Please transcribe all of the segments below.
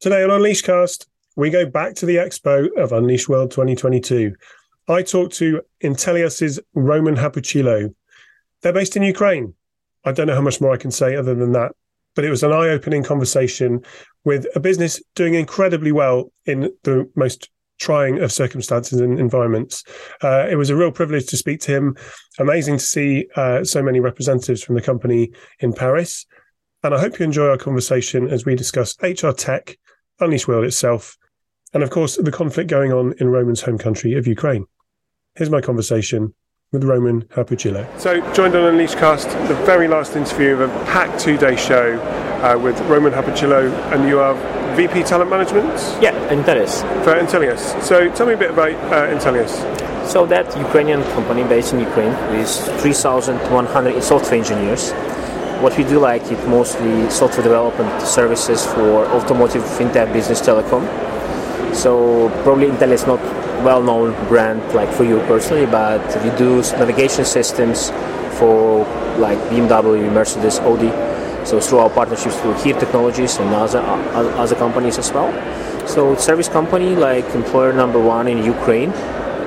Today on Unleashcast, we go back to the expo of Unleash World 2022. I talked to Intellias's Roman Hapuchylo. They're based in Ukraine. I don't know how much more I can say other than that, but it was an eye opening conversation with a business doing incredibly well in the most trying of circumstances and environments. Uh, it was a real privilege to speak to him. Amazing to see uh, so many representatives from the company in Paris. And I hope you enjoy our conversation as we discuss HR tech Unleash World itself, and of course, the conflict going on in Roman's home country of Ukraine. Here's my conversation with Roman Hapuchylo. So, joined on Unleash Cast, the very last interview of a packed two day show uh, with Roman Hapuchylo, and you are VP Talent Management? Yeah, Intellias. For Intellias. So, tell me a bit about uh, Intellias. So, that Ukrainian company based in Ukraine with 3,100 software engineers what we do like it mostly software development services for automotive, fintech, business, telecom. So probably Intel is not well-known brand like for you personally, but we do navigation systems for like BMW, Mercedes, Audi. So through our partnerships with HERE Technologies and other uh, other companies as well. So service company like employer number one in Ukraine,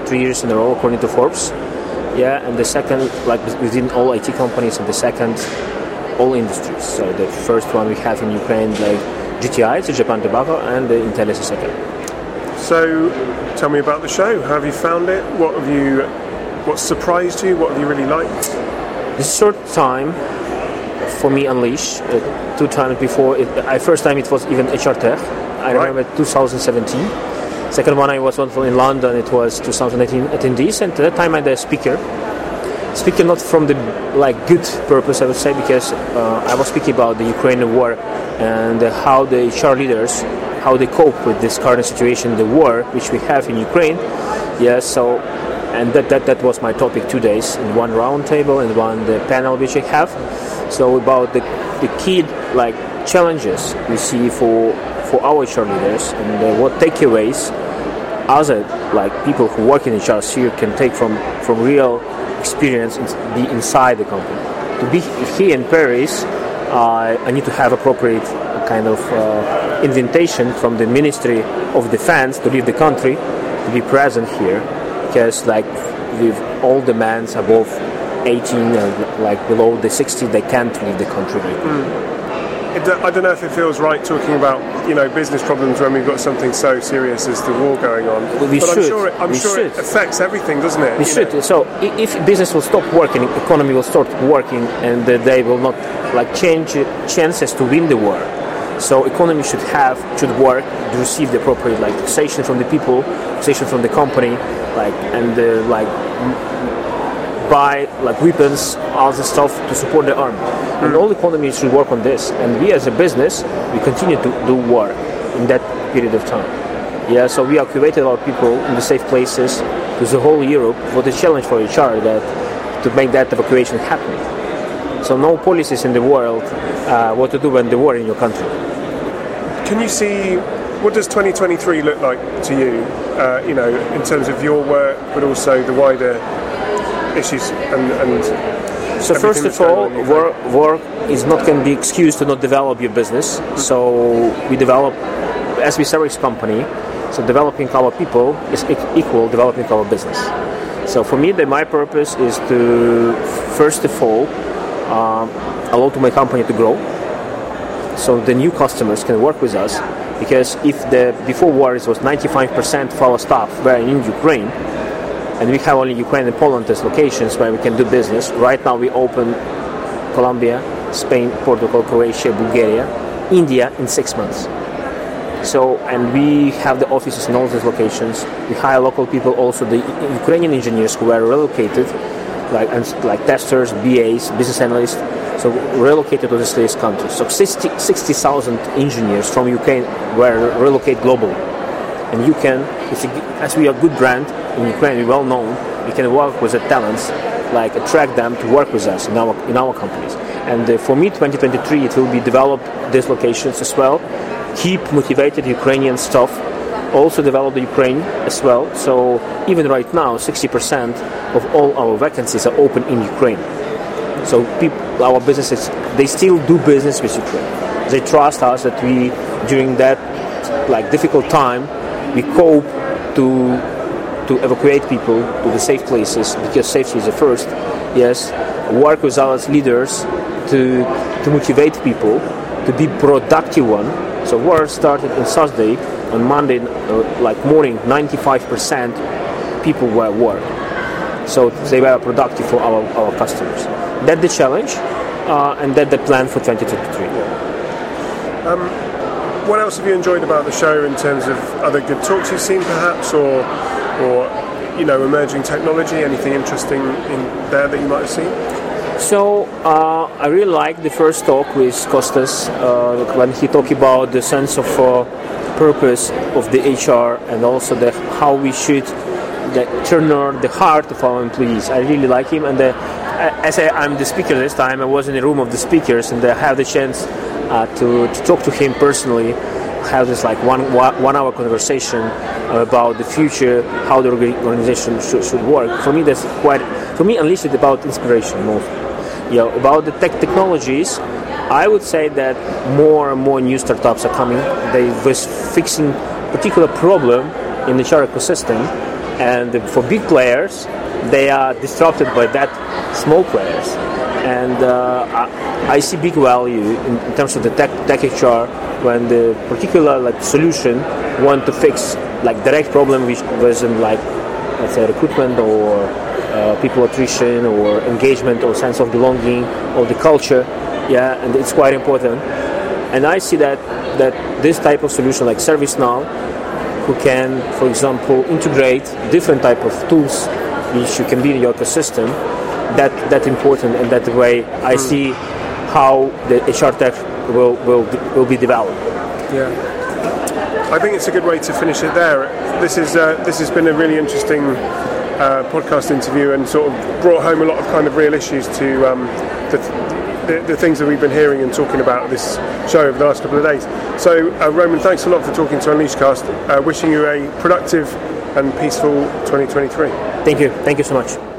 three years in a row according to Forbes. Yeah, and the second like within all IT companies, and the second all industries. So the first one we have in Ukraine, like JTI, it's Japan Tobacco, and the Intel is the second. So, tell me about the show. How have you found it? What have you? What surprised you? What have you really liked? This short time for me, Unleash. Uh, two times before, it, I first time it was even HR Tech. I right. remember 2017. Second one I was also in London. It was 2018 attendees, and at that time I'm the speaker speaking not from the like good purpose, I would say, because uh, I was speaking about the Ukrainian war and uh, how the HR leaders, how they cope with this current situation, the war which we have in Ukraine. Yeah, so and that, that, that was my topic two days in one roundtable and one the panel which I have. So about the, the key like challenges we see for for our HR leaders and uh, what takeaways other like people who work in HR here can take from from real experience be inside the company. To be here in Paris, uh, I need to have appropriate kind of uh, invitation from the Ministry of Defense to leave the country, to be present here, because like with all demands above 18 and like below the 60, they can't leave the country. Mm. I don't know if it feels right talking about you know business problems when we've got something so serious as the war going on. we but should. I'm sure, it, I'm sure should. it affects everything, doesn't it? We should. Know? So if business will stop working, economy will start working, and they will not like change chances to win the war. So economy should have should work to receive the appropriate like taxation from the people, taxation from the company, like and uh, like buy like weapons, other stuff to support the army. Mm. And all economies should work on this. And we as a business, we continue to do work in that period of time. Yeah, so we activated our people in the safe places to the whole Europe for the challenge for HR that to make that evacuation happen. So no policies in the world uh, what to do when the war in your country. Can you see what does 2023 look like to you? Uh, you know, in terms of your work, but also the wider issues and, and so first of all work, work is not going to be excuse to not develop your business. So we develop as we service company so developing our people is equal developing our business. So for me the, my purpose is to first of all um, allow to my company to grow so the new customers can work with us. Because if the before war it was 95% of our staff were in Ukraine and we have only Ukraine and Poland as locations where we can do business. Right now we open Colombia, Spain, Portugal, Croatia, Bulgaria, India in six months. So, and we have the offices in all these locations. We hire local people, also the Ukrainian engineers who were relocated, like and, like testers, BAs, business analysts, so relocated to these countries. So 60,000 60, engineers from Ukraine were relocated globally. And you can, as we are a good brand, in Ukraine, we're well known. We can work with the talents, like attract them to work with us in our in our companies. And uh, for me, 2023, it will be develop these locations as well. Keep motivated Ukrainian staff. Also develop the Ukraine as well. So even right now, 60% of all our vacancies are open in Ukraine. So people, our businesses, they still do business with Ukraine. They trust us that we, during that like difficult time, we cope to to evacuate people to the safe places because safety is the first. Yes, work with our leaders to to motivate people to be productive one. So work started on Saturday, on Monday, uh, like morning, 95% people were at work. So they were productive for our, our customers. That's the challenge, uh, and that's the plan for 2023. Um, what else have you enjoyed about the show in terms of other good talks you've seen, perhaps, or or you know emerging technology? Anything interesting in there that you might have seen? So uh, I really like the first talk with Costas uh, when he talked about the sense of uh, purpose of the HR and also the how we should the, turn on the heart of our employees. I really like him, and the, as I, am the speaker this time, I was in the room of the speakers, and I have the chance uh, to, to talk to him personally have this like one one hour conversation about the future, how the organization should, should work. For me, that's quite for me at least it's about inspiration more. Yeah, about the tech technologies. I would say that more and more new startups are coming. They was fixing particular problem in the HR ecosystem, and for big players, they are disrupted by that small players. And uh, I, I, see big value in, in terms of the tech, tech HR when the particular like solution want to fix like direct problem which wasn't like let's say recruitment or uh, people attrition or engagement or sense of belonging or the culture. Yeah and it's quite important. And i see that that this type of solution like servicenow who can for example integrate different type of tools which you can be in your ecosystem that that important and that way i hmm. see how the hr tech will, will, will be developed. Yeah. I think it's a good way to finish it there. This is uh, this has been a really interesting uh, podcast interview and sort of brought home a lot of kind of real issues to um, the, the, the, things that we've been hearing and talking about this show over the last couple of days. So, uh, Roman, thanks a lot for talking to Unleashcast. Uh, wishing you a productive and peaceful 2023. Thank you. Thank you so much.